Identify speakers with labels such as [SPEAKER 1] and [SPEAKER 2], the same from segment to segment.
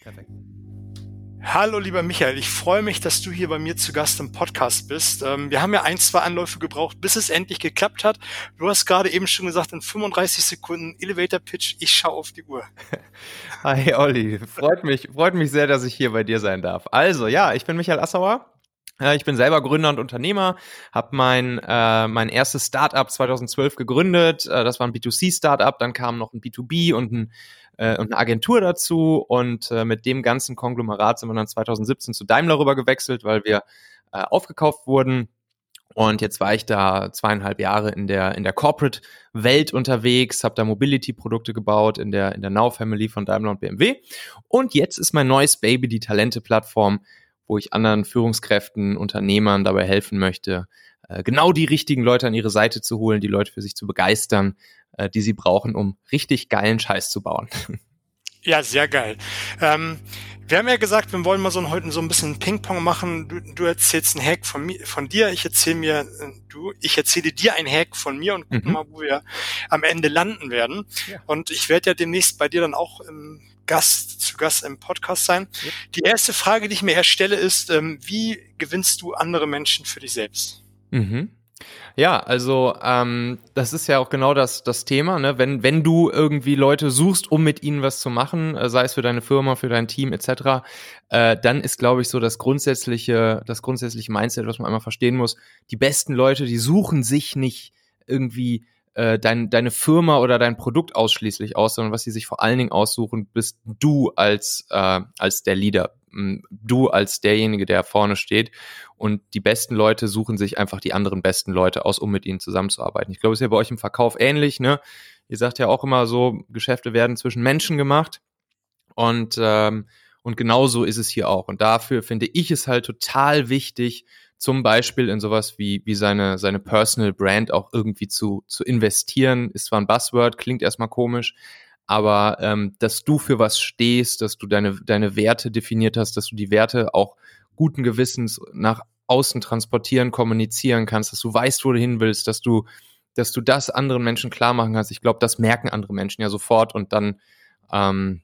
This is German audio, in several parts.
[SPEAKER 1] Perfekt.
[SPEAKER 2] Hallo lieber Michael, ich freue mich, dass du hier bei mir zu Gast im Podcast bist. Ähm, wir haben ja ein, zwei Anläufe gebraucht, bis es endlich geklappt hat. Du hast gerade eben schon gesagt, in 35 Sekunden Elevator Pitch, ich schaue auf die Uhr.
[SPEAKER 1] Hi Olli, freut mich, freut mich sehr, dass ich hier bei dir sein darf. Also ja, ich bin Michael Assauer. Ich bin selber Gründer und Unternehmer, habe mein, äh, mein erstes Startup 2012 gegründet. Äh, das war ein B2C-Startup, dann kam noch ein B2B und ein äh, und eine Agentur dazu. Und äh, mit dem ganzen Konglomerat sind wir dann 2017 zu Daimler rüber gewechselt, weil wir äh, aufgekauft wurden. Und jetzt war ich da zweieinhalb Jahre in der, in der Corporate-Welt unterwegs, habe da Mobility-Produkte gebaut in der, in der Now-Family von Daimler und BMW. Und jetzt ist mein neues Baby die Talente-Plattform, wo ich anderen Führungskräften, Unternehmern dabei helfen möchte, genau die richtigen Leute an ihre Seite zu holen, die Leute für sich zu begeistern, äh, die sie brauchen, um richtig geilen Scheiß zu bauen.
[SPEAKER 2] Ja, sehr geil. Ähm, wir haben ja gesagt, wir wollen mal so heute so ein bisschen Ping-Pong machen. Du, du erzählst einen Hack von mir, von dir, ich erzähle mir, äh, du, ich erzähle dir einen Hack von mir und gucken mhm. mal, wo wir am Ende landen werden. Ja. Und ich werde ja demnächst bei dir dann auch im Gast, zu Gast im Podcast sein. Ja. Die erste Frage, die ich mir erstelle, ist, ähm, wie gewinnst du andere Menschen für dich selbst?
[SPEAKER 1] Mhm. Ja, also ähm, das ist ja auch genau das, das Thema. Ne? Wenn, wenn du irgendwie Leute suchst, um mit ihnen was zu machen, äh, sei es für deine Firma, für dein Team etc., äh, dann ist, glaube ich, so das grundsätzliche, das grundsätzliche Mindset, was man einmal verstehen muss. Die besten Leute, die suchen sich nicht irgendwie äh, dein, deine Firma oder dein Produkt ausschließlich aus, sondern was sie sich vor allen Dingen aussuchen, bist du als, äh, als der Leader, du als derjenige, der vorne steht. Und die besten Leute suchen sich einfach die anderen besten Leute aus, um mit ihnen zusammenzuarbeiten. Ich glaube, es ist ja bei euch im Verkauf ähnlich, ne? Ihr sagt ja auch immer so, Geschäfte werden zwischen Menschen gemacht. Und, ähm, und genauso ist es hier auch. Und dafür finde ich es halt total wichtig, zum Beispiel in sowas wie, wie seine, seine Personal Brand auch irgendwie zu, zu investieren. Ist zwar ein Buzzword, klingt erstmal komisch, aber ähm, dass du für was stehst, dass du deine, deine Werte definiert hast, dass du die Werte auch guten Gewissens nach außen transportieren, kommunizieren kannst, dass du weißt, wo du hin willst, dass du, dass du das anderen Menschen klar machen kannst. Ich glaube, das merken andere Menschen ja sofort und dann, ähm,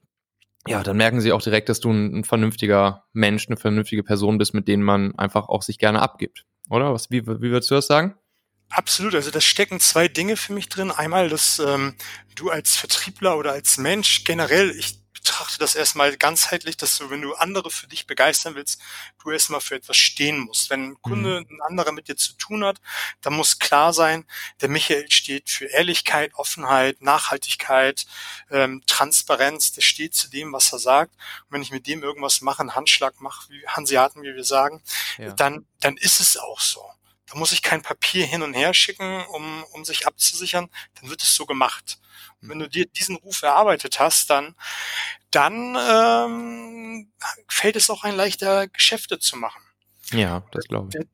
[SPEAKER 1] ja, dann merken sie auch direkt, dass du ein, ein, vernünftiger Mensch, eine vernünftige Person bist, mit denen man einfach auch sich gerne abgibt. Oder? Was, wie, wie würdest du das sagen?
[SPEAKER 2] Absolut, also da stecken zwei Dinge für mich drin. Einmal, dass ähm, du als Vertriebler oder als Mensch generell, ich betrachte das erstmal ganzheitlich, dass du, wenn du andere für dich begeistern willst, du erstmal für etwas stehen musst. Wenn ein Kunde, mhm. ein anderer mit dir zu tun hat, dann muss klar sein, der Michael steht für Ehrlichkeit, Offenheit, Nachhaltigkeit, ähm, Transparenz, der steht zu dem, was er sagt. Und wenn ich mit dem irgendwas mache, einen Handschlag mache, wie Hanseaten, wie wir sagen, ja. dann, dann ist es auch so. Da muss ich kein Papier hin und her schicken, um, um sich abzusichern, dann wird es so gemacht. Und wenn du dir diesen Ruf erarbeitet hast, dann, dann ähm, fällt es auch ein leichter, Geschäfte zu machen.
[SPEAKER 1] Ja, das glaube ich.
[SPEAKER 2] Der,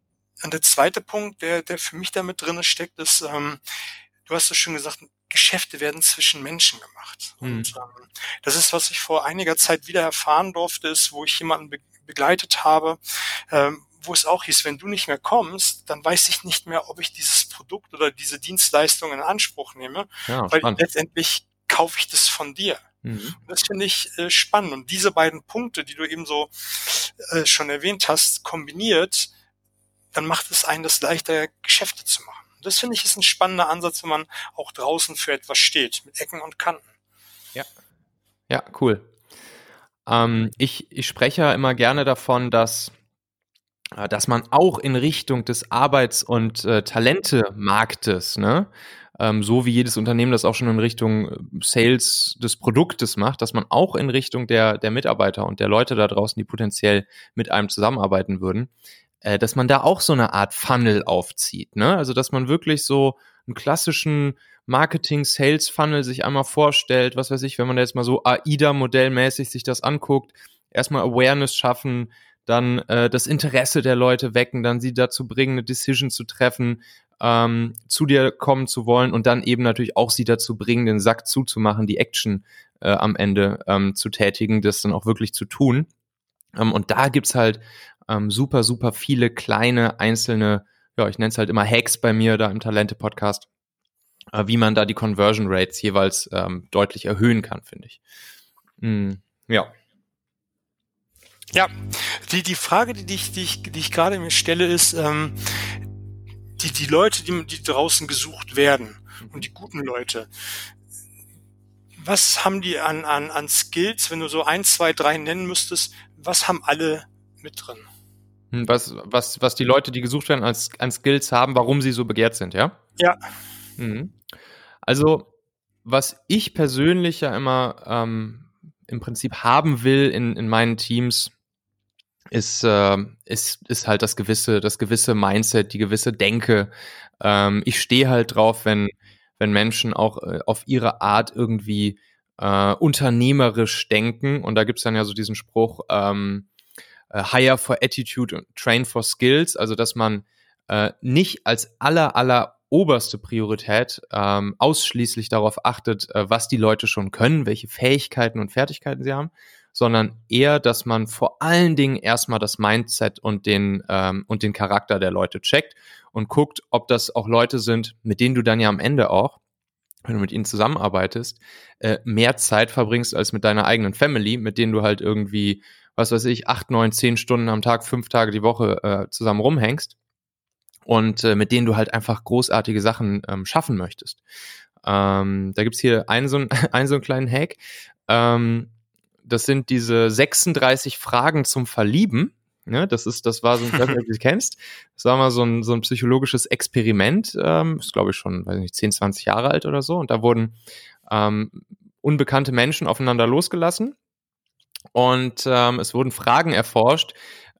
[SPEAKER 2] und der zweite Punkt, der, der für mich damit drin steckt, ist, ähm, du hast es schon gesagt, Geschäfte werden zwischen Menschen gemacht. Mhm. Und ähm, das ist, was ich vor einiger Zeit wieder erfahren durfte, ist, wo ich jemanden be begleitet habe, ähm, wo es auch hieß, wenn du nicht mehr kommst, dann weiß ich nicht mehr, ob ich dieses Produkt oder diese Dienstleistung in Anspruch nehme, ja, weil spannend. letztendlich kaufe ich das von dir. Mhm. Das finde ich äh, spannend. Und diese beiden Punkte, die du eben so äh, schon erwähnt hast, kombiniert, dann macht es einen das leichter, Geschäfte zu machen. Das finde ich ist ein spannender Ansatz, wenn man auch draußen für etwas steht, mit Ecken und Kanten.
[SPEAKER 1] Ja. Ja, cool. Ähm, ich, ich spreche ja immer gerne davon, dass dass man auch in Richtung des Arbeits- und äh, Talente-Marktes, ne, ähm, so wie jedes Unternehmen das auch schon in Richtung äh, Sales des Produktes macht, dass man auch in Richtung der, der Mitarbeiter und der Leute da draußen, die potenziell mit einem zusammenarbeiten würden, äh, dass man da auch so eine Art Funnel aufzieht. Ne? Also dass man wirklich so einen klassischen Marketing-Sales-Funnel sich einmal vorstellt, was weiß ich, wenn man jetzt mal so AIDA-modellmäßig sich das anguckt, erstmal Awareness schaffen, dann äh, das Interesse der Leute wecken, dann sie dazu bringen, eine Decision zu treffen, ähm, zu dir kommen zu wollen und dann eben natürlich auch sie dazu bringen, den Sack zuzumachen, die Action äh, am Ende ähm, zu tätigen, das dann auch wirklich zu tun. Ähm, und da gibt's halt ähm, super, super viele kleine einzelne, ja, ich nenne es halt immer Hacks bei mir da im Talente-Podcast, äh, wie man da die Conversion Rates jeweils ähm, deutlich erhöhen kann, finde ich. Mm, ja.
[SPEAKER 2] Ja, die, die Frage, die ich, die ich, die ich gerade mir stelle, ist, ähm, die, die Leute, die, die draußen gesucht werden und die guten Leute, was haben die an, an, an Skills, wenn du so ein, zwei, drei nennen müsstest, was haben alle mit drin?
[SPEAKER 1] Hm, was, was, was die Leute, die gesucht werden, als, an Skills haben, warum sie so begehrt sind, ja?
[SPEAKER 2] Ja.
[SPEAKER 1] Mhm. Also, was ich persönlich ja immer ähm, im Prinzip haben will in, in meinen Teams, ist, äh, ist, ist halt das gewisse, das gewisse Mindset, die gewisse Denke. Ähm, ich stehe halt drauf, wenn, wenn Menschen auch äh, auf ihre Art irgendwie äh, unternehmerisch denken. Und da gibt's dann ja so diesen Spruch, ähm, äh, hire for attitude und train for skills, also dass man äh, nicht als aller, aller oberste Priorität ähm, ausschließlich darauf achtet, äh, was die Leute schon können, welche Fähigkeiten und Fertigkeiten sie haben, sondern eher, dass man vor allen Dingen erstmal das Mindset und den, ähm, und den Charakter der Leute checkt und guckt, ob das auch Leute sind, mit denen du dann ja am Ende auch, wenn du mit ihnen zusammenarbeitest, äh, mehr Zeit verbringst als mit deiner eigenen Family, mit denen du halt irgendwie, was weiß ich, acht, neun, zehn Stunden am Tag, fünf Tage die Woche äh, zusammen rumhängst und äh, mit denen du halt einfach großartige Sachen ähm, schaffen möchtest. Ähm, da gibt's hier einen so, einen, einen so einen kleinen Hack. Ähm, das sind diese 36 Fragen zum Verlieben. Ne, das ist, das war so, ich weiß nicht, ob du kennst. Das war mal so ein, so ein psychologisches Experiment. Ähm, ist, glaube ich, schon, weiß nicht, 10, 20 Jahre alt oder so. Und da wurden ähm, unbekannte Menschen aufeinander losgelassen. Und ähm, es wurden Fragen erforscht,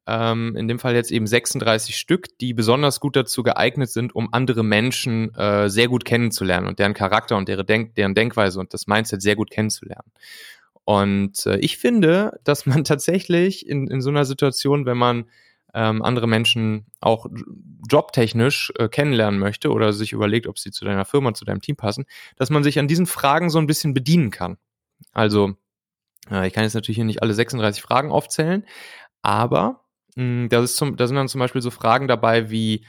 [SPEAKER 1] ähm, in dem Fall jetzt eben 36 Stück, die besonders gut dazu geeignet sind, um andere Menschen äh, sehr gut kennenzulernen und deren Charakter und deren, Denk deren Denkweise und das Mindset sehr gut kennenzulernen. Und äh, ich finde, dass man tatsächlich in, in so einer Situation, wenn man ähm, andere Menschen auch jobtechnisch äh, kennenlernen möchte oder sich überlegt, ob sie zu deiner Firma, zu deinem Team passen, dass man sich an diesen Fragen so ein bisschen bedienen kann. Also, äh, ich kann jetzt natürlich hier nicht alle 36 Fragen aufzählen, aber mh, hm, das ist zum, da sind dann zum Beispiel so Fragen dabei wie,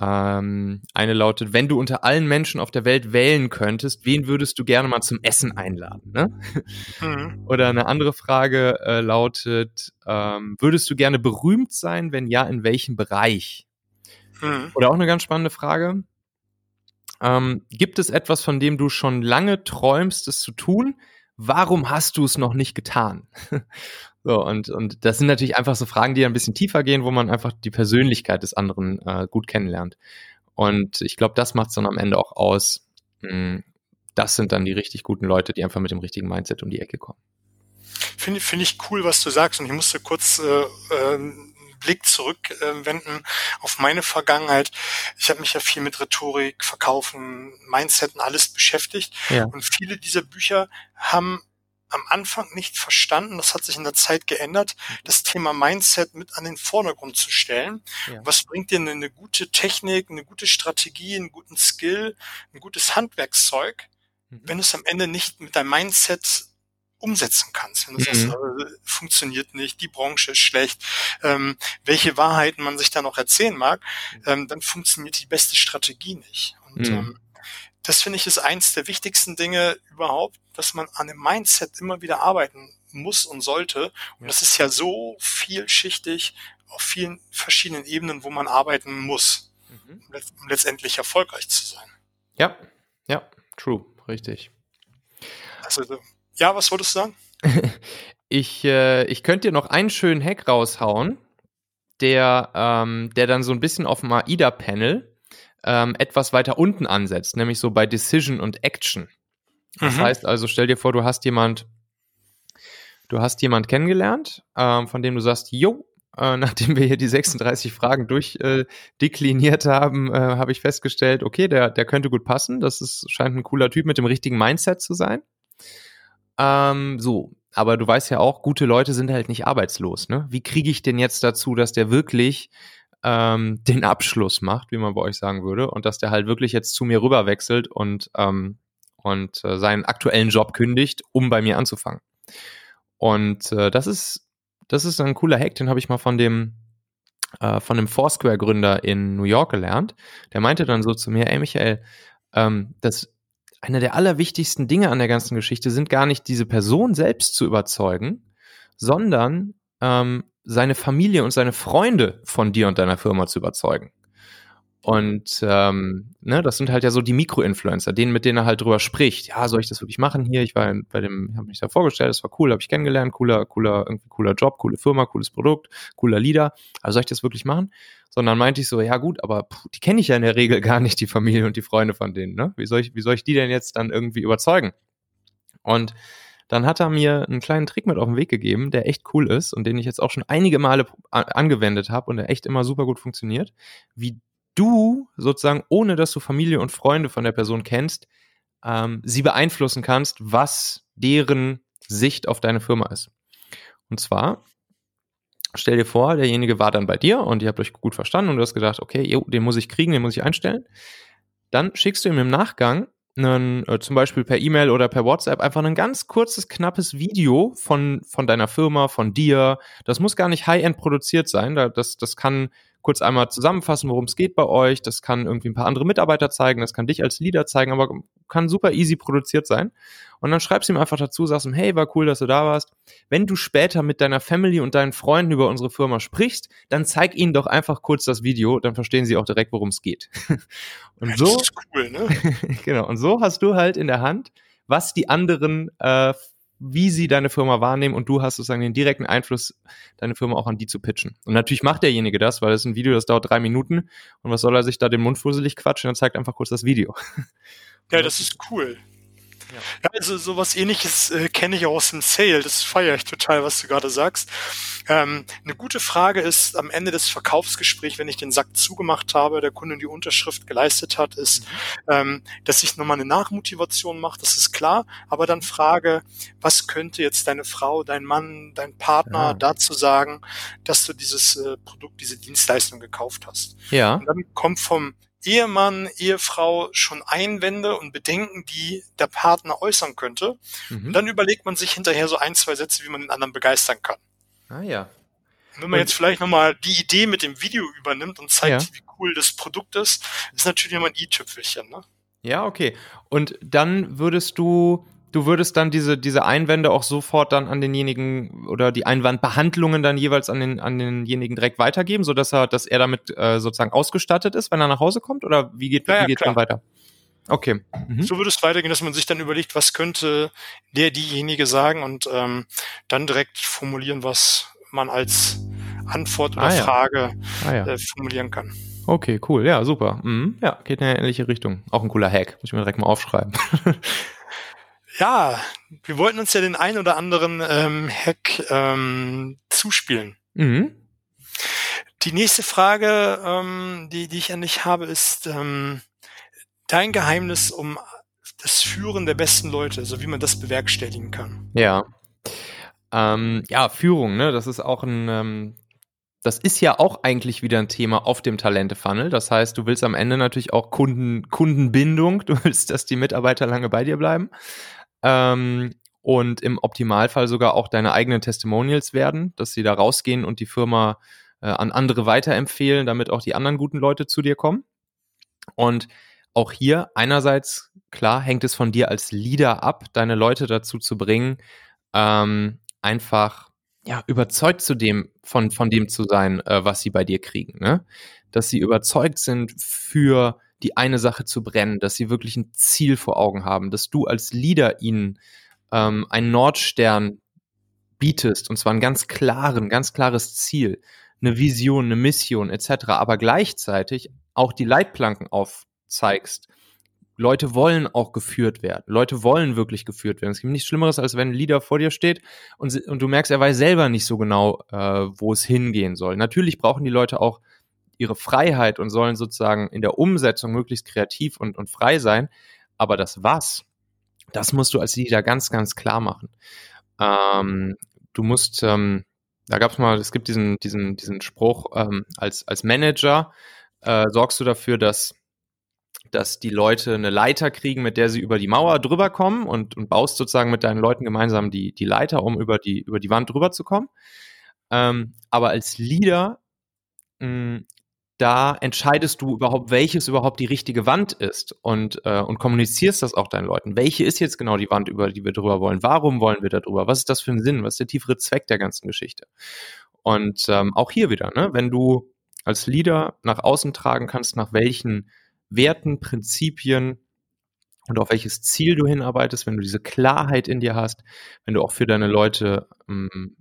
[SPEAKER 1] ähm, eine lautet, wenn du unter allen Menschen auf der Welt wählen könntest, wen würdest du gerne mal zum Essen einladen? Ne? Mhm. Oder eine andere Frage äh, lautet, ähm, würdest du gerne berühmt sein? Wenn ja, in welchem Bereich? Mhm. Oder auch eine ganz spannende Frage. Ähm, gibt es etwas, von dem du schon lange träumst, es zu tun? Warum hast du es noch nicht getan? So, und, und das sind natürlich einfach so Fragen, die ein bisschen tiefer gehen, wo man einfach die Persönlichkeit des anderen äh, gut kennenlernt. Und ich glaube, das macht es dann am Ende auch aus. Hm, das sind dann die richtig guten Leute, die einfach mit dem richtigen Mindset um die Ecke kommen.
[SPEAKER 2] Finde finde ich cool, was du sagst. Und ich musste kurz äh, äh, Blick zurückwenden äh, auf meine Vergangenheit. Ich habe mich ja viel mit Rhetorik, Verkaufen, Mindset und alles beschäftigt. Ja. Und viele dieser Bücher haben am Anfang nicht verstanden, das hat sich in der Zeit geändert, das Thema Mindset mit an den Vordergrund zu stellen. Ja. Was bringt dir eine, gute Technik, eine gute Strategie, einen guten Skill, ein gutes Handwerkszeug, mhm. wenn es am Ende nicht mit deinem Mindset umsetzen kannst. Wenn du mhm. sagst, äh, funktioniert nicht, die Branche ist schlecht, ähm, welche Wahrheiten man sich da noch erzählen mag, ähm, dann funktioniert die beste Strategie nicht. Und mhm. ähm, das finde ich ist eins der wichtigsten Dinge überhaupt, dass man an dem Mindset immer wieder arbeiten muss und sollte. Und das ist ja so vielschichtig auf vielen verschiedenen Ebenen, wo man arbeiten muss, mhm. um letztendlich erfolgreich zu sein.
[SPEAKER 1] Ja, ja, true, richtig.
[SPEAKER 2] Also, ja, was wolltest du sagen?
[SPEAKER 1] ich, äh, ich könnte dir noch einen schönen Hack raushauen, der, ähm, der dann so ein bisschen auf dem AIDA-Panel ähm, etwas weiter unten ansetzt, nämlich so bei Decision und Action. Das mhm. heißt also, stell dir vor, du hast jemand, du hast jemand kennengelernt, ähm, von dem du sagst, jo, äh, nachdem wir hier die 36 Fragen durchdekliniert äh, haben, äh, habe ich festgestellt, okay, der, der könnte gut passen. Das ist, scheint ein cooler Typ mit dem richtigen Mindset zu sein. Ähm, so, aber du weißt ja auch, gute Leute sind halt nicht arbeitslos. Ne? Wie kriege ich denn jetzt dazu, dass der wirklich ähm, den Abschluss macht, wie man bei euch sagen würde, und dass der halt wirklich jetzt zu mir rüber wechselt und, ähm, und äh, seinen aktuellen Job kündigt, um bei mir anzufangen. Und äh, das ist, das ist ein cooler Hack, den habe ich mal von dem äh, von dem Foursquare-Gründer in New York gelernt. Der meinte dann so zu mir, ey Michael, ähm, das eine der allerwichtigsten Dinge an der ganzen Geschichte sind gar nicht diese Person selbst zu überzeugen, sondern ähm, seine Familie und seine Freunde von dir und deiner Firma zu überzeugen. Und ähm, ne, das sind halt ja so die Mikroinfluencer, denen, mit denen er halt drüber spricht. Ja, soll ich das wirklich machen hier? Ich war bei dem, habe mich da vorgestellt, das war cool, habe ich kennengelernt, cooler, cooler, irgendwie cooler Job, coole Firma, cooles Produkt, cooler Leader. Also soll ich das wirklich machen? Sondern meinte ich so, ja gut, aber puh, die kenne ich ja in der Regel gar nicht, die Familie und die Freunde von denen. Ne? Wie soll ich, wie soll ich die denn jetzt dann irgendwie überzeugen? Und dann hat er mir einen kleinen Trick mit auf den Weg gegeben, der echt cool ist und den ich jetzt auch schon einige Male angewendet habe und der echt immer super gut funktioniert, wie du sozusagen, ohne dass du Familie und Freunde von der Person kennst, ähm, sie beeinflussen kannst, was deren Sicht auf deine Firma ist. Und zwar, stell dir vor, derjenige war dann bei dir und ihr habt euch gut verstanden und du hast gedacht, okay, jo, den muss ich kriegen, den muss ich einstellen. Dann schickst du ihm im Nachgang einen, äh, zum Beispiel per E-Mail oder per WhatsApp einfach ein ganz kurzes, knappes Video von, von deiner Firma, von dir. Das muss gar nicht high-end produziert sein. Das, das kann kurz einmal zusammenfassen, worum es geht bei euch. Das kann irgendwie ein paar andere Mitarbeiter zeigen, das kann dich als Leader zeigen, aber kann super easy produziert sein. Und dann schreibst du ihm einfach dazu, sagst ihm, hey, war cool, dass du da warst. Wenn du später mit deiner Family und deinen Freunden über unsere Firma sprichst, dann zeig ihnen doch einfach kurz das Video, dann verstehen sie auch direkt, worum es geht. Und so, das ist cool, ne? genau. Und so hast du halt in der Hand, was die anderen äh, wie sie deine Firma wahrnehmen und du hast sozusagen den direkten Einfluss, deine Firma auch an die zu pitchen. Und natürlich macht derjenige das, weil es ist ein Video, das dauert drei Minuten und was soll er sich da den Mund fusselig quatschen, dann zeigt einfach kurz das Video.
[SPEAKER 2] Ja, das ist cool. Ja. also sowas ähnliches äh, kenne ich auch aus dem Sale. Das feiere ich total, was du gerade sagst. Ähm, eine gute Frage ist am Ende des Verkaufsgesprächs, wenn ich den Sack zugemacht habe, der Kunde die Unterschrift geleistet hat, ist, mhm. ähm, dass ich nochmal eine Nachmotivation mache, das ist klar, aber dann frage, was könnte jetzt deine Frau, dein Mann, dein Partner ja. dazu sagen, dass du dieses äh, Produkt, diese Dienstleistung gekauft hast.
[SPEAKER 1] Ja.
[SPEAKER 2] Und dann kommt vom Ehemann, Ehefrau schon Einwände und Bedenken, die der Partner äußern könnte. Mhm. Und dann überlegt man sich hinterher so ein, zwei Sätze, wie man den anderen begeistern kann.
[SPEAKER 1] Ah ja.
[SPEAKER 2] Und wenn man und, jetzt vielleicht nochmal die Idee mit dem Video übernimmt und zeigt, ja. wie cool das Produkt ist, ist natürlich immer ein i-Tüpfelchen, ne?
[SPEAKER 1] Ja, okay. Und dann würdest du du würdest dann diese, diese Einwände auch sofort dann an denjenigen oder die Einwandbehandlungen dann jeweils an, den, an denjenigen direkt weitergeben, sodass er, dass er damit äh, sozusagen ausgestattet ist, wenn er nach Hause kommt? Oder wie geht ja, wie geht dann weiter? Okay.
[SPEAKER 2] Mhm. So würde es weitergehen, dass man sich dann überlegt, was könnte der, diejenige sagen und ähm, dann direkt formulieren, was man als Antwort oder ah, ja. Frage ah, ja. äh, formulieren kann.
[SPEAKER 1] Okay, cool. Ja, super. Mhm. Ja, geht in eine ähnliche Richtung. Auch ein cooler Hack. Muss ich mir direkt mal aufschreiben.
[SPEAKER 2] Ja, wir wollten uns ja den ein oder anderen ähm, Hack ähm, zuspielen. Mhm. Die nächste Frage, ähm, die, die ich an dich habe, ist ähm, dein Geheimnis um das Führen der besten Leute, also wie man das bewerkstelligen kann.
[SPEAKER 1] Ja. Ähm, ja, Führung, ne? Das ist auch ein, ähm, das ist ja auch eigentlich wieder ein Thema auf dem Talente-Funnel. Das heißt, du willst am Ende natürlich auch Kunden, Kundenbindung, du willst, dass die Mitarbeiter lange bei dir bleiben ähm, und im Optimalfall sogar auch deine eigenen Testimonials werden, dass sie da rausgehen und die Firma äh, an andere weiterempfehlen, damit auch die anderen guten Leute zu dir kommen. Und auch hier einerseits, klar, hängt es von dir als Leader ab, deine Leute dazu zu bringen, ähm, einfach ja, überzeugt zu dem, von, von dem zu sein, äh, was sie bei dir kriegen. Ne? Dass sie überzeugt sind für die eine Sache zu brennen, dass sie wirklich ein Ziel vor Augen haben, dass du als Leader ihnen ähm, einen Nordstern bietest, und zwar einen ganz klaren, ganz klares Ziel, eine Vision, eine Mission etc., aber gleichzeitig auch die Leitplanken aufzeigst. Leute wollen auch geführt werden. Leute wollen wirklich geführt werden. Es gibt nichts Schlimmeres, als wenn ein Leader vor dir steht und, und du merkst, er weiß selber nicht so genau, äh, wo es hingehen soll. Natürlich brauchen die Leute auch ihre Freiheit und sollen sozusagen in der Umsetzung möglichst kreativ und, und frei sein. Aber das Was, das musst du als Leader ganz, ganz klar machen. Ähm, du musst, ähm, da gab es mal, es gibt diesen, diesen, diesen Spruch, ähm, als, als Manager äh, sorgst du dafür, dass dass die Leute eine Leiter kriegen, mit der sie über die Mauer drüber kommen und, und baust sozusagen mit deinen Leuten gemeinsam die, die Leiter, um über die, über die Wand drüber zu kommen. Ähm, aber als Leader mh, da entscheidest du überhaupt, welches überhaupt die richtige Wand ist und, äh, und kommunizierst das auch deinen Leuten. Welche ist jetzt genau die Wand, über die wir drüber wollen? Warum wollen wir da drüber? Was ist das für ein Sinn? Was ist der tiefere Zweck der ganzen Geschichte? Und ähm, auch hier wieder, ne, wenn du als Leader nach außen tragen kannst, nach welchen Werten, Prinzipien und auf welches Ziel du hinarbeitest, wenn du diese Klarheit in dir hast, wenn du auch für deine Leute ähm,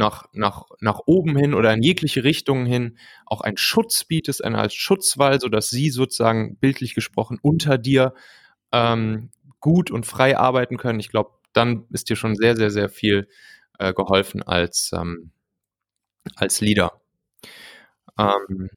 [SPEAKER 1] nach, nach, nach oben hin oder in jegliche Richtungen hin auch einen Schutz bietest, eine als Schutzwall, sodass sie sozusagen bildlich gesprochen unter dir ähm, gut und frei arbeiten können. Ich glaube, dann ist dir schon sehr, sehr, sehr viel äh, geholfen als, ähm, als Leader.
[SPEAKER 2] Ähm,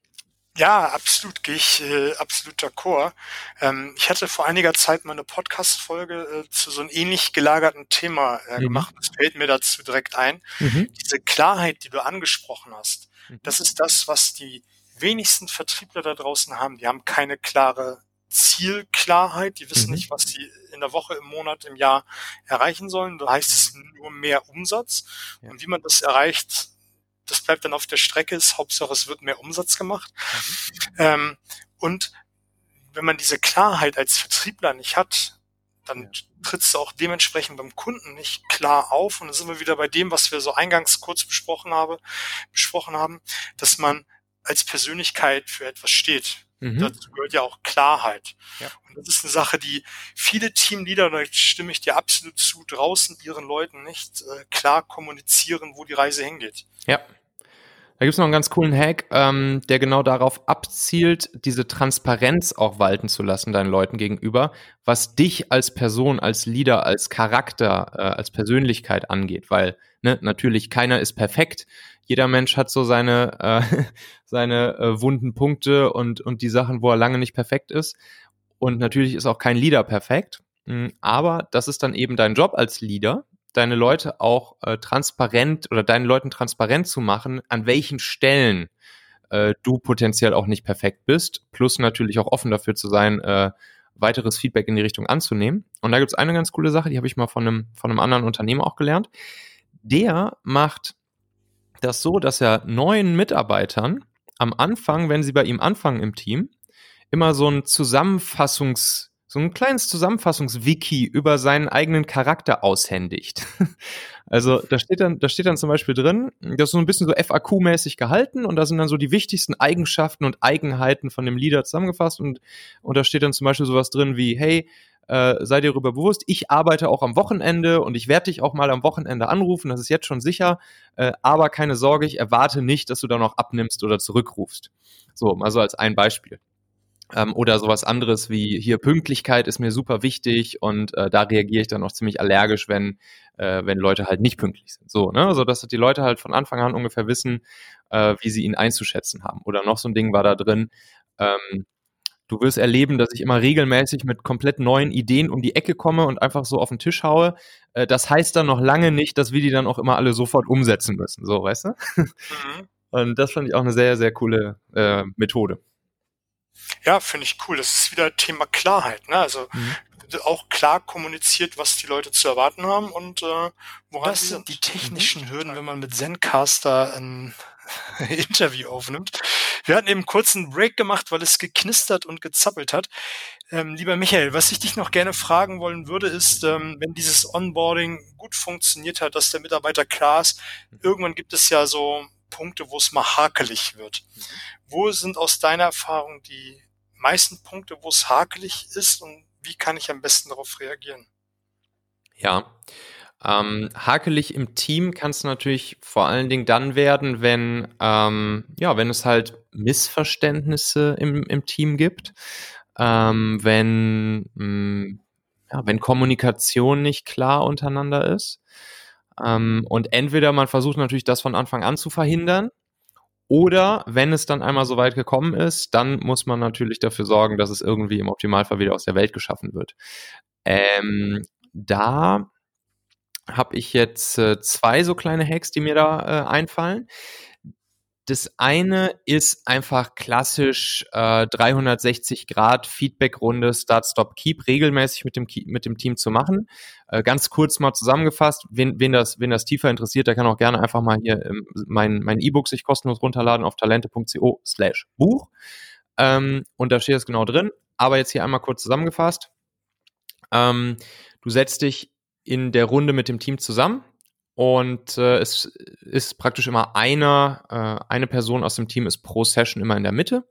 [SPEAKER 2] ja, absolut, gehe ich äh, absolut d'accord. Ähm, ich hatte vor einiger Zeit mal eine Podcast-Folge äh, zu so einem ähnlich gelagerten Thema äh, mhm. gemacht. Das fällt mir dazu direkt ein. Mhm. Diese Klarheit, die du angesprochen hast, mhm. das ist das, was die wenigsten Vertriebler da draußen haben. Die haben keine klare Zielklarheit. Die wissen mhm. nicht, was sie in der Woche, im Monat, im Jahr erreichen sollen. Da heißt es nur mehr Umsatz. Ja. Und wie man das erreicht, das bleibt dann auf der Strecke, ist Hauptsache es wird mehr Umsatz gemacht. Mhm. Ähm, und wenn man diese Klarheit als Vertriebler nicht hat, dann trittst du auch dementsprechend beim Kunden nicht klar auf. Und dann sind wir wieder bei dem, was wir so eingangs kurz besprochen habe, besprochen haben, dass man als Persönlichkeit für etwas steht. Mhm. Dazu gehört ja auch Klarheit. Ja. Und das ist eine Sache, die viele Teamleader, da stimme ich dir absolut zu, draußen ihren Leuten nicht äh, klar kommunizieren, wo die Reise hingeht.
[SPEAKER 1] Ja. Da gibt es noch einen ganz coolen Hack, ähm, der genau darauf abzielt, diese Transparenz auch walten zu lassen deinen Leuten gegenüber, was dich als Person, als Leader, als Charakter, äh, als Persönlichkeit angeht. Weil ne, natürlich keiner ist perfekt jeder Mensch hat so seine, äh, seine äh, wunden Punkte und, und die Sachen, wo er lange nicht perfekt ist. Und natürlich ist auch kein Leader perfekt. Hm, aber das ist dann eben dein Job als Leader, deine Leute auch äh, transparent oder deinen Leuten transparent zu machen, an welchen Stellen äh, du potenziell auch nicht perfekt bist, plus natürlich auch offen dafür zu sein, äh, weiteres Feedback in die Richtung anzunehmen. Und da gibt es eine ganz coole Sache, die habe ich mal von einem, von einem anderen Unternehmer auch gelernt. Der macht das so, dass er neuen Mitarbeitern am Anfang, wenn sie bei ihm anfangen im Team, immer so ein Zusammenfassungs, so ein kleines Zusammenfassungswiki über seinen eigenen Charakter aushändigt. Also da steht dann, da steht dann zum Beispiel drin, das ist so ein bisschen so FAQ-mäßig gehalten und da sind dann so die wichtigsten Eigenschaften und Eigenheiten von dem Leader zusammengefasst und, und da steht dann zum Beispiel sowas drin wie, hey, äh, sei dir darüber bewusst, ich arbeite auch am Wochenende und ich werde dich auch mal am Wochenende anrufen, das ist jetzt schon sicher, äh, aber keine Sorge, ich erwarte nicht, dass du da noch abnimmst oder zurückrufst. So, mal so als ein Beispiel. Ähm, oder sowas anderes wie hier Pünktlichkeit ist mir super wichtig und äh, da reagiere ich dann auch ziemlich allergisch, wenn, äh, wenn Leute halt nicht pünktlich sind. So, ne? Also dass die Leute halt von Anfang an ungefähr wissen, äh, wie sie ihn einzuschätzen haben. Oder noch so ein Ding war da drin, ähm, Du wirst erleben, dass ich immer regelmäßig mit komplett neuen Ideen um die Ecke komme und einfach so auf den Tisch haue. Äh, das heißt dann noch lange nicht, dass wir die dann auch immer alle sofort umsetzen müssen. So, weißt du? Mhm. Und das fand ich auch eine sehr, sehr coole äh, Methode.
[SPEAKER 2] Ja, finde ich cool. Das ist wieder Thema Klarheit. Ne? Also mhm. auch klar kommuniziert, was die Leute zu erwarten haben und äh, woran das sind die technischen mhm. Hürden, wenn man mit Zencaster ein Interview aufnimmt. Wir hatten eben kurz einen Break gemacht, weil es geknistert und gezappelt hat. Ähm, lieber Michael, was ich dich noch gerne fragen wollen würde, ist, ähm, wenn dieses Onboarding gut funktioniert hat, dass der Mitarbeiter klar ist, irgendwann gibt es ja so Punkte, wo es mal hakelig wird. Mhm. Wo sind aus deiner Erfahrung die meisten Punkte, wo es hakelig ist und wie kann ich am besten darauf reagieren?
[SPEAKER 1] Ja, ähm, hakelig im Team kann es natürlich vor allen Dingen dann werden, wenn, ähm, ja, wenn es halt Missverständnisse im, im Team gibt, ähm, wenn, mh, mm, ja, wenn Kommunikation nicht klar untereinander ist. Ähm, und entweder man versucht natürlich das von Anfang an zu verhindern, oder wenn es dann einmal so weit gekommen ist, dann muss man natürlich dafür sorgen, dass es irgendwie im Optimalfall wieder aus der Welt geschaffen wird. Ähm, da habe ich jetzt äh, zwei so kleine Hacks, die mir da äh, einfallen. Das eine ist einfach klassisch äh, 360 Grad Feedback-Runde Start, Stop, Keep regelmäßig mit dem, mit dem Team zu machen. Äh, ganz kurz mal zusammengefasst, wen, wen, das, wen das tiefer interessiert, der kann auch gerne einfach mal hier ähm, mein, mein E-Book sich kostenlos runterladen auf talente.co slash Buch. Ähm, und da steht es genau drin. Aber jetzt hier einmal kurz zusammengefasst. Ähm, du setzt dich in der Runde mit dem Team zusammen Und äh, es ist praktisch immer einer, äh, eine Person aus dem Team ist pro Session immer in der Mitte.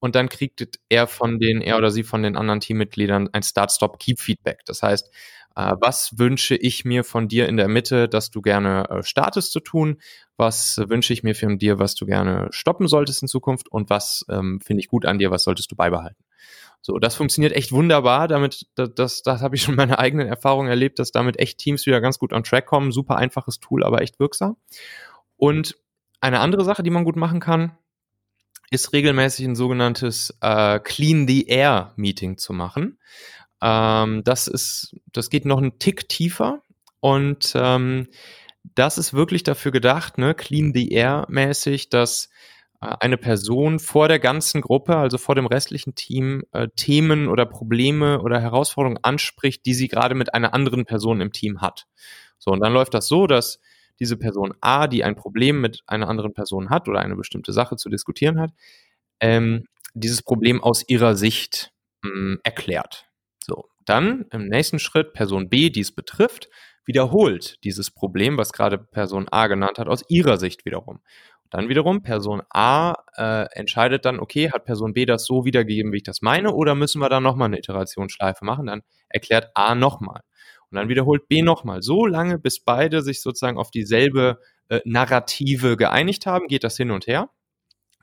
[SPEAKER 1] Und dann kriegt er von den, er oder sie von den anderen Teammitgliedern ein Start-Stop-Keep-Feedback. Das heißt, äh, was wünsche ich mir von dir in der Mitte, dass du gerne äh, startest zu tun? Was äh, wünsche ich mir von dir, was du gerne stoppen solltest in Zukunft? Und was ähm, finde ich gut an dir, was solltest du beibehalten? So, das funktioniert echt wunderbar. Damit, das, das, das habe ich schon meine eigenen Erfahrungen erlebt, dass damit echt Teams wieder ganz gut on Track kommen. Super einfaches Tool, aber echt wirksam. Und eine andere Sache, die man gut machen kann, ist regelmäßig ein sogenanntes äh, Clean the Air Meeting zu machen. Ähm, das ist, das geht noch einen Tick tiefer und ähm, das ist wirklich dafür gedacht, ne, Clean the Air mäßig, dass eine Person vor der ganzen Gruppe, also vor dem restlichen Team, äh, Themen oder Probleme oder Herausforderungen anspricht, die sie gerade mit einer anderen Person im Team hat. So, und dann läuft das so, dass diese Person A, die ein Problem mit einer anderen Person hat oder eine bestimmte Sache zu diskutieren hat, ähm, dieses Problem aus ihrer Sicht mh, hm, erklärt. So, dann im nächsten Schritt Person B, die es betrifft, wiederholt dieses Problem, was gerade Person A genannt hat, aus ihrer Sicht wiederum. Dann wiederum, Person A äh, entscheidet dann, okay, hat Person B das so wiedergegeben, wie ich das meine, oder müssen wir da nochmal eine Iterationsschleife machen? Dann erklärt A nochmal. Und dann wiederholt B nochmal. So lange, bis beide sich sozusagen auf dieselbe äh, Narrative geeinigt haben, geht das hin und her.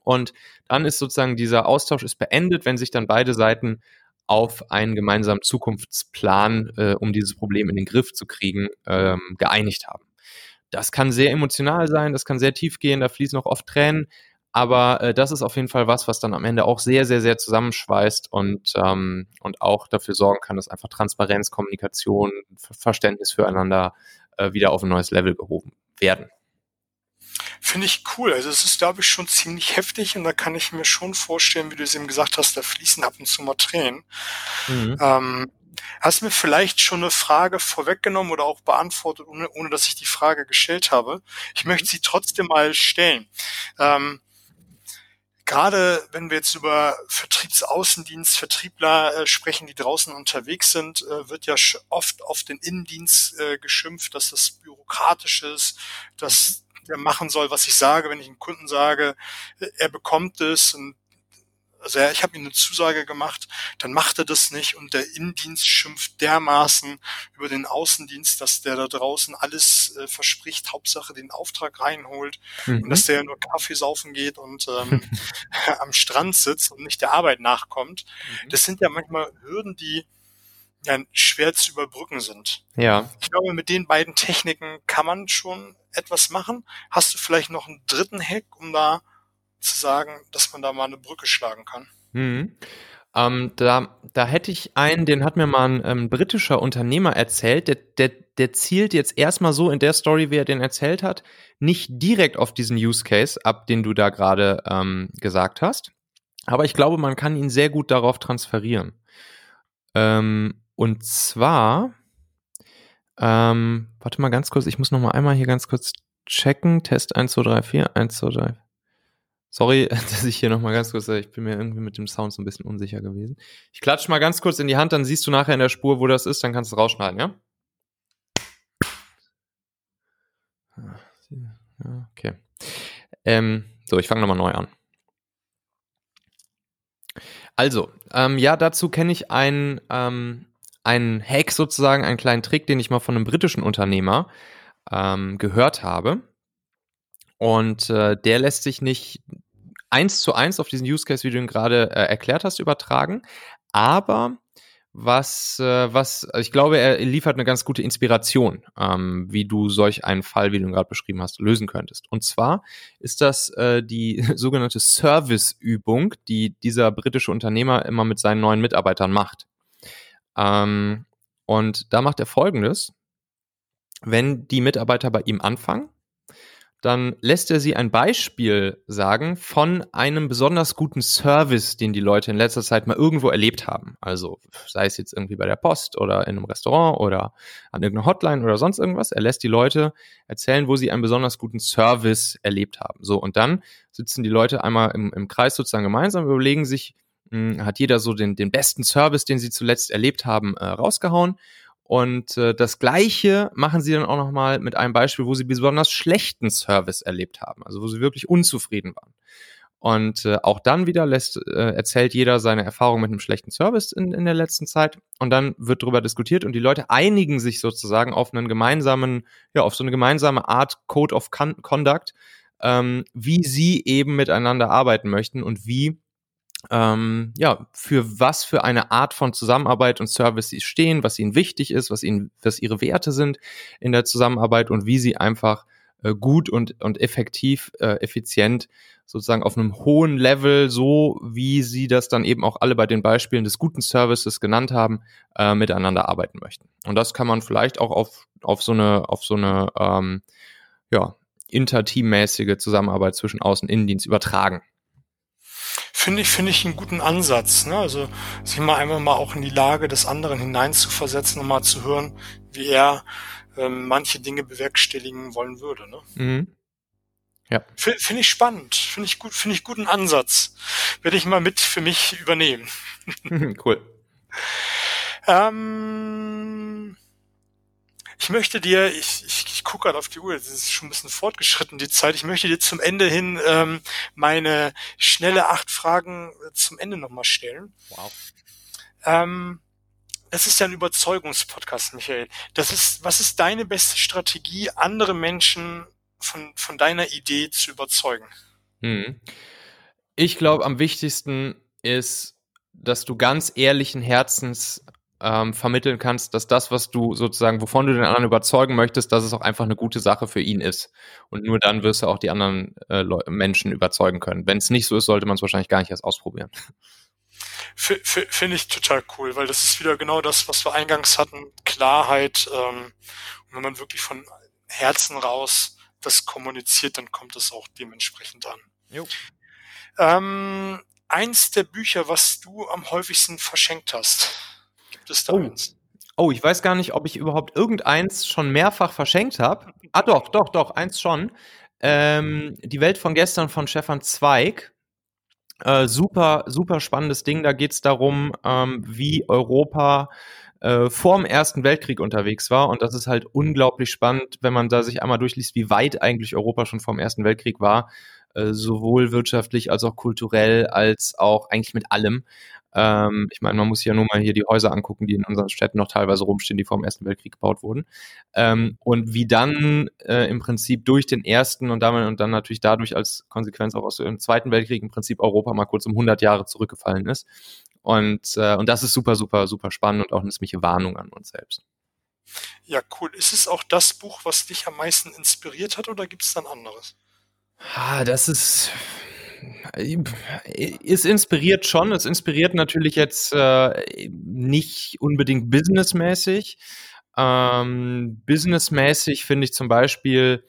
[SPEAKER 1] Und dann ist sozusagen dieser Austausch ist beendet, wenn sich dann beide Seiten auf einen gemeinsamen Zukunftsplan, äh, um dieses Problem in den Griff zu kriegen, ähm, geeinigt haben. Das kann sehr emotional sein, das kann sehr tief gehen, da fließen auch oft Tränen, aber äh, das ist auf jeden Fall was, was dann am Ende auch sehr, sehr, sehr zusammenschweißt und, ähm, und auch dafür sorgen kann, dass einfach Transparenz, Kommunikation, Verständnis füreinander äh, wieder auf ein neues Level gehoben werden.
[SPEAKER 2] Finde ich cool. Also es ist, glaube ich, schon ziemlich heftig und da kann ich mir schon vorstellen, wie du es eben gesagt hast, da fließen ab und zu mal Tränen. Mhm. Ähm, Hast mir vielleicht schon eine Frage vorweggenommen oder auch beantwortet, ohne, ohne dass ich die Frage gestellt habe. Ich möchte sie trotzdem mal stellen. Ähm, gerade wenn wir jetzt über Vertriebsaußendienst, Vertriebler äh, sprechen, die draußen unterwegs sind, äh, wird ja oft auf den Innendienst äh, geschimpft, dass das bürokratisch ist, dass der machen soll, was ich sage, wenn ich einem Kunden sage, äh, er bekommt es und also ja, ich habe ihm eine Zusage gemacht, dann macht er das nicht und der Innendienst schimpft dermaßen über den Außendienst, dass der da draußen alles äh, verspricht, Hauptsache den Auftrag reinholt mhm. und dass der nur Kaffee saufen geht und ähm, am Strand sitzt und nicht der Arbeit nachkommt. Mhm. Das sind ja manchmal Hürden, die ja, schwer zu überbrücken sind.
[SPEAKER 1] Ja.
[SPEAKER 2] Ich glaube, mit den beiden Techniken kann man schon etwas machen. Hast du vielleicht noch einen dritten Hack, um da zu sagen, dass man da mal eine Brücke schlagen kann.
[SPEAKER 1] Mhm. Ähm, da, da hätte ich einen, den hat mir mal ein ähm, britischer Unternehmer erzählt, der, der, der zielt jetzt erstmal so in der Story, wie er den erzählt hat, nicht direkt auf diesen Use Case ab, den du da gerade ähm, gesagt hast. Aber ich glaube, man kann ihn sehr gut darauf transferieren. Ähm, und zwar, ähm, warte mal ganz kurz, ich muss noch mal einmal hier ganz kurz checken. Test 1, 2, 3, 4, 1, 2, 3, Sorry, dass ich hier nochmal ganz kurz, ich bin mir irgendwie mit dem Sound so ein bisschen unsicher gewesen. Ich klatsche mal ganz kurz in die Hand, dann siehst du nachher in der Spur, wo das ist, dann kannst du es rausschneiden, ja? Okay. Ähm, so, ich fange nochmal neu an. Also, ähm, ja, dazu kenne ich einen, ähm, einen Hack sozusagen, einen kleinen Trick, den ich mal von einem britischen Unternehmer ähm, gehört habe. Und äh, der lässt sich nicht eins zu eins auf diesen Use Case, wie du ihn gerade äh, erklärt hast, übertragen. Aber was, äh, was, also ich glaube, er liefert eine ganz gute Inspiration, ähm, wie du solch einen Fall, wie du ihn gerade beschrieben hast, lösen könntest. Und zwar ist das äh, die sogenannte Service-Übung, die dieser britische Unternehmer immer mit seinen neuen Mitarbeitern macht. Ähm, und da macht er folgendes. Wenn die Mitarbeiter bei ihm anfangen, dann lässt er sie ein Beispiel sagen von einem besonders guten Service, den die Leute in letzter Zeit mal irgendwo erlebt haben. Also sei es jetzt irgendwie bei der Post oder in einem Restaurant oder an irgendeiner Hotline oder sonst irgendwas. Er lässt die Leute erzählen, wo sie einen besonders guten Service erlebt haben. So, und dann sitzen die Leute einmal im, im Kreis sozusagen gemeinsam, überlegen sich, mh, hm, hat jeder so den, den besten Service, den sie zuletzt erlebt haben, äh, rausgehauen Und äh, das Gleiche machen sie dann auch nochmal mit einem Beispiel, wo sie besonders schlechten Service erlebt haben, also wo sie wirklich unzufrieden waren. Und äh, auch dann wieder lässt, äh, erzählt jeder seine Erfahrung mit einem schlechten Service in, in der letzten Zeit. Und dann wird darüber diskutiert und die Leute einigen sich sozusagen auf einen gemeinsamen, ja, auf so eine gemeinsame Art Code of Conduct, ähm, wie sie eben miteinander arbeiten möchten und wie ähm, ja, für was für eine Art von Zusammenarbeit und Service sie stehen, was ihnen wichtig ist, was ihnen, was ihre Werte sind in der Zusammenarbeit und wie sie einfach äh, gut und, und effektiv, äh, effizient sozusagen auf einem hohen Level, so wie sie das dann eben auch alle bei den Beispielen des guten Services genannt haben, äh, miteinander arbeiten möchten. Und das kann man vielleicht auch auf, auf so eine, auf so eine ähm, ja, interteammäßige Zusammenarbeit zwischen Außen- und Innendienst übertragen
[SPEAKER 2] finde ich, finde ich einen guten Ansatz. Ne? Also sich mal einfach mal auch in die Lage des anderen hineinzuversetzen und mal zu hören, wie er ähm, manche Dinge bewerkstelligen wollen würde. Ne? Mhm. Ja. Finde ich spannend, finde ich gut, finde ich guten Ansatz. Werde ich mal mit für mich übernehmen.
[SPEAKER 1] cool.
[SPEAKER 2] ähm, ich möchte dir, ich, ich, ich gucke gerade auf die Uhr, das ist schon ein bisschen fortgeschritten, die Zeit. Ich möchte dir zum Ende hin ähm, meine schnelle acht Fragen äh, zum Ende nochmal stellen. Wow. Ähm, das ist ja ein Überzeugungspodcast, Michael. Das ist, was ist deine beste Strategie, andere Menschen von, von deiner Idee zu überzeugen? Hm.
[SPEAKER 1] Ich glaube, am wichtigsten ist, dass du ganz ehrlichen Herzens ähm, vermitteln kannst, dass das, was du sozusagen, wovon du den anderen überzeugen möchtest, dass es auch einfach eine gute Sache für ihn ist. Und nur dann wirst du auch die anderen äh, Menschen überzeugen können. Wenn es nicht so ist, sollte man es wahrscheinlich gar nicht erst ausprobieren.
[SPEAKER 2] Finde ich total cool, weil das ist wieder genau das, was wir eingangs hatten. Klarheit. Ähm, und wenn man wirklich von Herzen raus das kommuniziert, dann kommt es auch dementsprechend an. Jo. Ähm, eins der Bücher, was du am häufigsten verschenkt hast. Gibt es da
[SPEAKER 1] oh. eins? Oh, ich weiß gar nicht, ob ich überhaupt irgendeins schon mehrfach verschenkt habe. Ah, doch, doch, doch, eins schon. Ähm, die Welt von gestern von Stefan Zweig. Äh, super, super spannendes Ding. Da geht es darum, ähm, wie Europa äh, vor dem Ersten Weltkrieg unterwegs war. Und das ist halt unglaublich spannend, wenn man da sich einmal durchliest, wie weit eigentlich Europa schon vor dem Ersten Weltkrieg war. Äh, sowohl wirtschaftlich als auch kulturell, als auch eigentlich mit allem. Ähm, ich meine, man muss sich ja nur mal hier die Häuser angucken, die in unseren Städten noch teilweise rumstehen, die vor dem Ersten Weltkrieg gebaut wurden. Ähm, und wie dann äh, im Prinzip durch den Ersten und, damit, und dann natürlich dadurch als Konsequenz auch aus dem Zweiten Weltkrieg im Prinzip Europa mal kurz um 100 Jahre zurückgefallen ist. Und, äh, und das ist super, super, super spannend und auch eine ziemliche Warnung an uns selbst.
[SPEAKER 2] Ja, cool. Ist es auch das Buch, was dich am meisten inspiriert hat oder gibt es dann anderes?
[SPEAKER 1] Ah, das ist, es inspiriert schon. Es inspiriert natürlich jetzt äh, nicht unbedingt businessmäßig. Ähm, businessmäßig finde ich zum Beispiel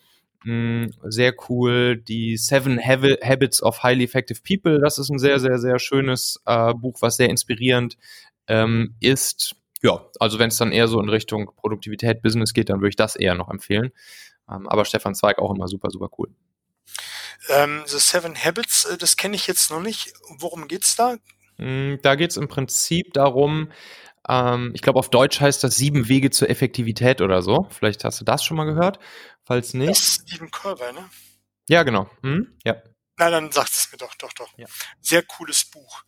[SPEAKER 1] mh, sehr cool die Seven Habits of Highly Effective People. Das ist ein sehr, sehr, sehr schönes äh, Buch, was sehr inspirierend ähm, ist. Ja, also wenn es dann eher so in Richtung Produktivität, Business geht, dann würde ich das eher noch empfehlen. Ähm, aber Stefan Zweig auch immer super, super cool.
[SPEAKER 2] Ähm, The Seven Habits, äh, das kenne ich jetzt noch nicht. Worum geht's da?
[SPEAKER 1] Hm, da geht es im Prinzip darum, ähm, ich glaube auf Deutsch heißt das sieben Wege zur Effektivität oder so. Vielleicht hast du das schon mal gehört. Falls nicht. Das ist
[SPEAKER 2] Stephen Colbert, ne?
[SPEAKER 1] Ja, genau. Hm? Ja.
[SPEAKER 2] Nein, dann sagt es mir doch, doch, doch. Ja. Sehr cooles Buch.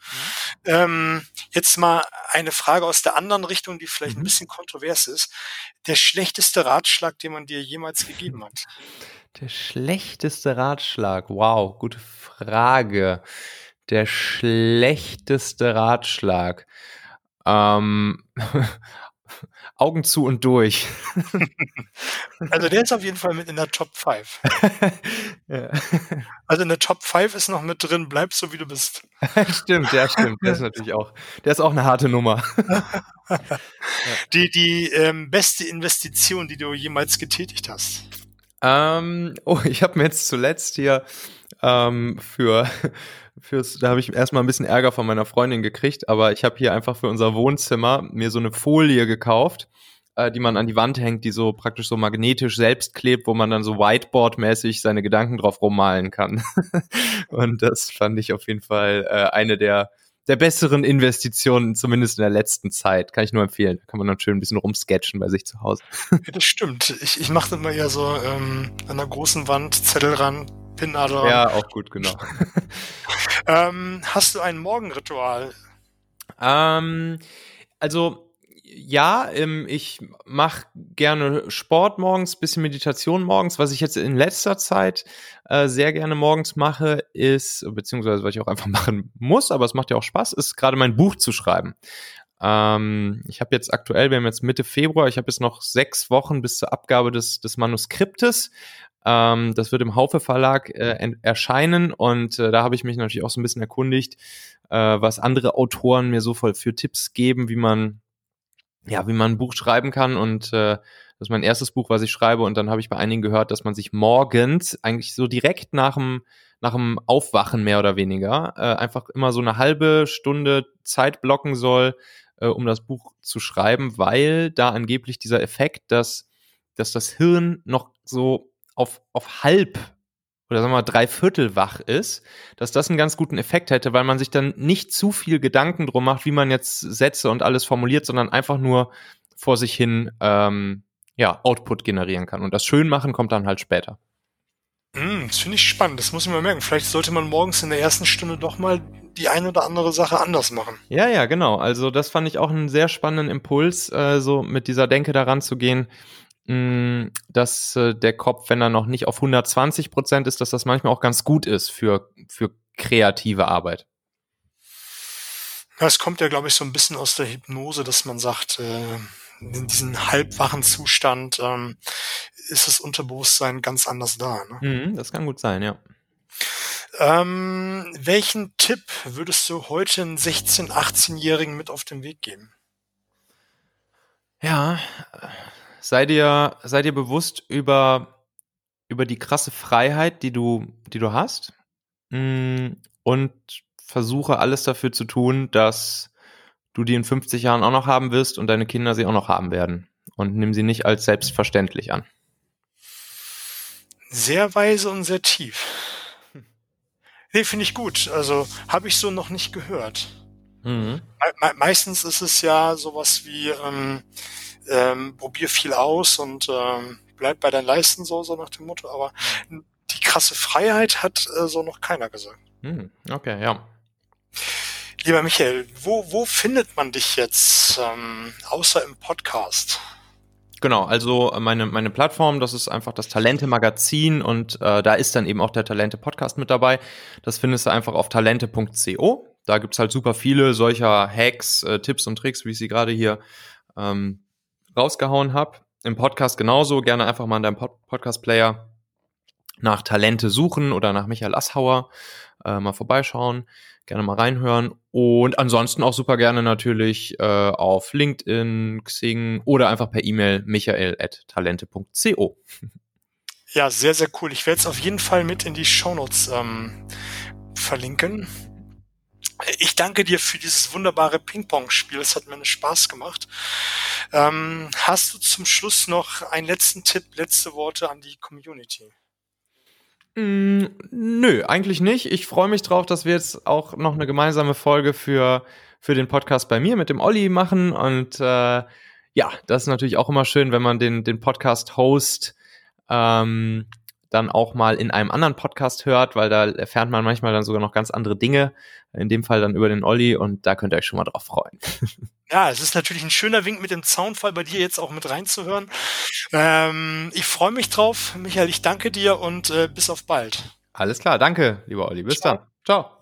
[SPEAKER 2] Mhm. Ähm, jetzt mal eine Frage aus der anderen Richtung, die vielleicht mhm. ein bisschen kontrovers ist. Der schlechteste Ratschlag, den man dir jemals gegeben hat?
[SPEAKER 1] Der schlechteste Ratschlag. Wow, gute Frage. Der schlechteste Ratschlag. Ähm, Augen zu und durch.
[SPEAKER 2] also der ist auf jeden Fall mit in der Top 5. ja. Also in der Top 5 ist noch mit drin, bleib so wie du bist.
[SPEAKER 1] stimmt, ja, stimmt. Der ist natürlich auch, der ist auch eine harte Nummer.
[SPEAKER 2] Die, die ähm, beste Investition, die du jemals getätigt hast.
[SPEAKER 1] Ähm, oh, ich habe mir jetzt zuletzt hier ähm, für fürs, da habe ich erstmal ein bisschen Ärger von meiner Freundin gekriegt, aber ich habe hier einfach für unser Wohnzimmer mir so eine Folie gekauft, äh, die man an die Wand hängt, die so praktisch so magnetisch selbst klebt, wo man dann so Whiteboard-mäßig seine Gedanken drauf rummalen kann. Und das fand ich auf jeden Fall äh, eine der der besseren Investitionen, zumindest in der letzten Zeit. Kann ich nur empfehlen. Da kann man dann schön ein bisschen rumsketchen bei sich zu Hause.
[SPEAKER 2] Ja, das stimmt. Ich, ich mache immer ja so ähm, an der großen Wand Zettel ran, Pinnadel ran.
[SPEAKER 1] Ja, auch gut, genau.
[SPEAKER 2] ähm, hast du ein Morgenritual?
[SPEAKER 1] Ähm, also ja, ähm, ich mache gerne Sport morgens, bisschen Meditation morgens. Was ich jetzt in letzter Zeit äh, sehr gerne morgens mache, ist, beziehungsweise was ich auch einfach machen muss, aber es macht ja auch Spaß, ist gerade mein Buch zu schreiben. Ähm, ich habe jetzt aktuell, wir haben jetzt Mitte Februar, ich habe jetzt noch sechs Wochen bis zur Abgabe des, des Manuskriptes. Ähm, das wird im Haufe Verlag äh, erscheinen und äh, da habe ich mich natürlich auch so ein bisschen erkundigt, äh, was andere Autoren mir so voll für Tipps geben, wie man ja, wie man ein Buch schreiben kann und äh, das ist mein erstes Buch, was ich schreibe und dann habe ich bei einigen gehört, dass man sich morgens eigentlich so direkt nach dem nach dem Aufwachen mehr oder weniger äh, einfach immer so eine halbe Stunde Zeit blocken soll, äh, um das Buch zu schreiben, weil da angeblich dieser Effekt, dass dass das Hirn noch so auf auf halb oder sagen wir mal drei Viertel wach ist, dass das einen ganz guten Effekt hätte, weil man sich dann nicht zu viel Gedanken drum macht, wie man jetzt Sätze und alles formuliert, sondern einfach nur vor sich hin ähm, ja, Output generieren kann. Und das Schönmachen kommt dann halt später.
[SPEAKER 2] Mm, das finde ich spannend, das muss ich mal merken. Vielleicht sollte man morgens in der ersten Stunde doch mal die eine oder andere Sache anders machen.
[SPEAKER 1] Ja, ja, genau. Also das fand ich auch einen sehr spannenden Impuls, äh, so mit dieser Denke daran zu gehen, Mm, dass äh, der Kopf, wenn er noch nicht auf 120 Prozent ist, dass das manchmal auch ganz gut ist für, für kreative Arbeit.
[SPEAKER 2] Ja, es kommt ja, glaube ich, so ein bisschen aus der Hypnose, dass man sagt, äh, in diesem halbwachen Zustand ähm, ist das Unterbewusstsein ganz anders da. Ne?
[SPEAKER 1] Mhm, das kann gut sein, ja.
[SPEAKER 2] Ähm, welchen Tipp würdest du heute einen 16-, 18-Jährigen mit auf den Weg geben?
[SPEAKER 1] Ja, sei dir, sei dir bewusst über, über die krasse Freiheit, die du, die du hast. Mm, und versuche alles dafür zu tun, dass du die in 50 Jahren auch noch haben wirst und deine Kinder sie auch noch haben werden. Und nimm sie nicht als selbstverständlich an.
[SPEAKER 2] Sehr weise und sehr tief. Nee, finde ich gut. Also habe ich so noch nicht gehört. Mhm. Me meistens ist es ja sowas wie, ähm, ähm, probier viel aus und ähm, bleib bei deinen Leisten so, so nach dem Motto. Aber die krasse Freiheit hat äh, so noch keiner gesagt.
[SPEAKER 1] Hm, okay, ja.
[SPEAKER 2] Lieber Michael, wo, wo findet man dich jetzt, ähm, außer im Podcast?
[SPEAKER 1] Genau, also äh, meine, meine Plattform, das ist einfach das Talente-Magazin und äh, da ist dann eben auch der Talente-Podcast mit dabei. Das findest du einfach auf talente.co. Da gibt's halt super viele solcher Hacks, äh, Tipps und Tricks, wie ich sie gerade hier ähm, rausgehauen habe. Im Podcast genauso. Gerne einfach mal in deinem Pod Podcast-Player nach Talente suchen oder nach Michael Asshauer äh, mal vorbeischauen, gerne mal reinhören und ansonsten auch super gerne natürlich äh, auf LinkedIn, Xing oder einfach per E-Mail michael@talente.co.
[SPEAKER 2] Ja, sehr, sehr cool. Ich werde es auf jeden Fall mit in die Shownotes ähm, verlinken. Ich danke dir für dieses wunderbare Ping-Pong-Spiel. Es hat mir einen Spaß gemacht. Ähm, hast du zum Schluss noch einen letzten Tipp, letzte Worte an die Community?
[SPEAKER 1] Mm, nö, eigentlich nicht. Ich freue mich drauf, dass wir jetzt auch noch eine gemeinsame Folge für, für den Podcast bei mir mit dem Olli machen. Und äh, ja, das ist natürlich auch immer schön, wenn man den, den Podcast-Host ähm, dann auch mal in einem anderen Podcast hört, weil da erfährt man manchmal dann sogar noch ganz andere Dinge. In dem Fall dann über den Olli und da könnt ihr euch schon mal drauf freuen.
[SPEAKER 2] Ja, es ist natürlich ein schöner Wink mit dem Soundfall bei dir jetzt auch mit reinzuhören. Ähm, ich freue mich drauf. Michael, ich danke dir und äh, bis auf bald.
[SPEAKER 1] Alles klar, danke, lieber Olli. Bis Ciao. dann. Ciao.